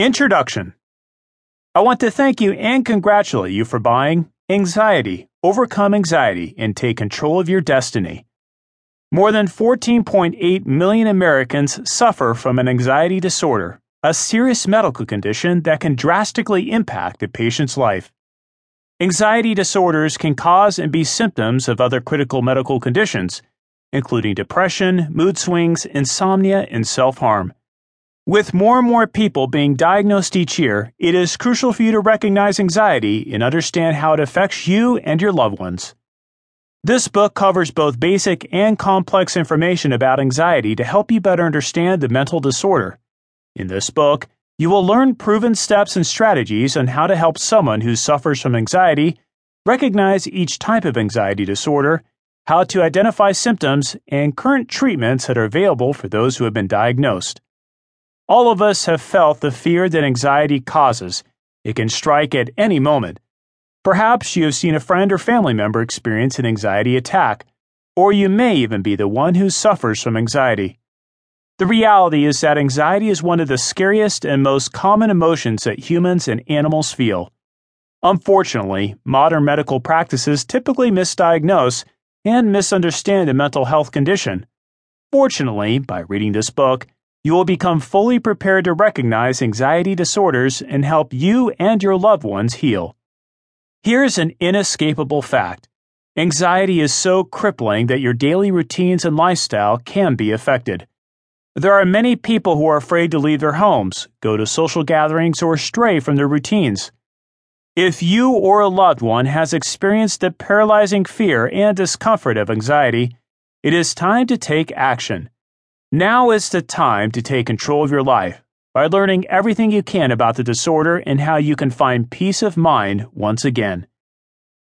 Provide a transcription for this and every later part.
Introduction I want to thank you and congratulate you for buying Anxiety Overcome Anxiety and Take Control of Your Destiny. More than 14.8 million Americans suffer from an anxiety disorder, a serious medical condition that can drastically impact a patient's life. Anxiety disorders can cause and be symptoms of other critical medical conditions, including depression, mood swings, insomnia, and self harm. With more and more people being diagnosed each year, it is crucial for you to recognize anxiety and understand how it affects you and your loved ones. This book covers both basic and complex information about anxiety to help you better understand the mental disorder. In this book, you will learn proven steps and strategies on how to help someone who suffers from anxiety recognize each type of anxiety disorder, how to identify symptoms, and current treatments that are available for those who have been diagnosed. All of us have felt the fear that anxiety causes. It can strike at any moment. Perhaps you have seen a friend or family member experience an anxiety attack, or you may even be the one who suffers from anxiety. The reality is that anxiety is one of the scariest and most common emotions that humans and animals feel. Unfortunately, modern medical practices typically misdiagnose and misunderstand a mental health condition. Fortunately, by reading this book, you will become fully prepared to recognize anxiety disorders and help you and your loved ones heal. Here's an inescapable fact anxiety is so crippling that your daily routines and lifestyle can be affected. There are many people who are afraid to leave their homes, go to social gatherings, or stray from their routines. If you or a loved one has experienced the paralyzing fear and discomfort of anxiety, it is time to take action. Now is the time to take control of your life by learning everything you can about the disorder and how you can find peace of mind once again.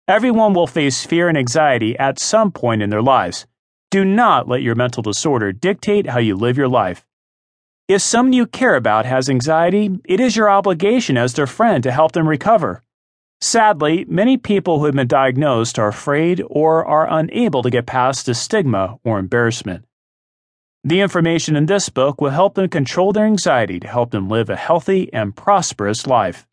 Everyone will face fear and anxiety at some point in their lives. Do not let your mental disorder dictate how you live your life. If someone you care about has anxiety, it is your obligation as their friend to help them recover. Sadly, many people who have been diagnosed are afraid or are unable to get past the stigma or embarrassment. The information in this book will help them control their anxiety to help them live a healthy and prosperous life.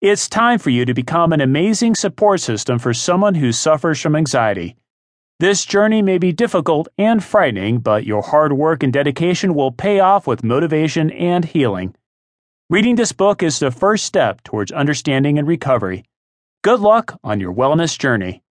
It's time for you to become an amazing support system for someone who suffers from anxiety. This journey may be difficult and frightening, but your hard work and dedication will pay off with motivation and healing. Reading this book is the first step towards understanding and recovery. Good luck on your wellness journey.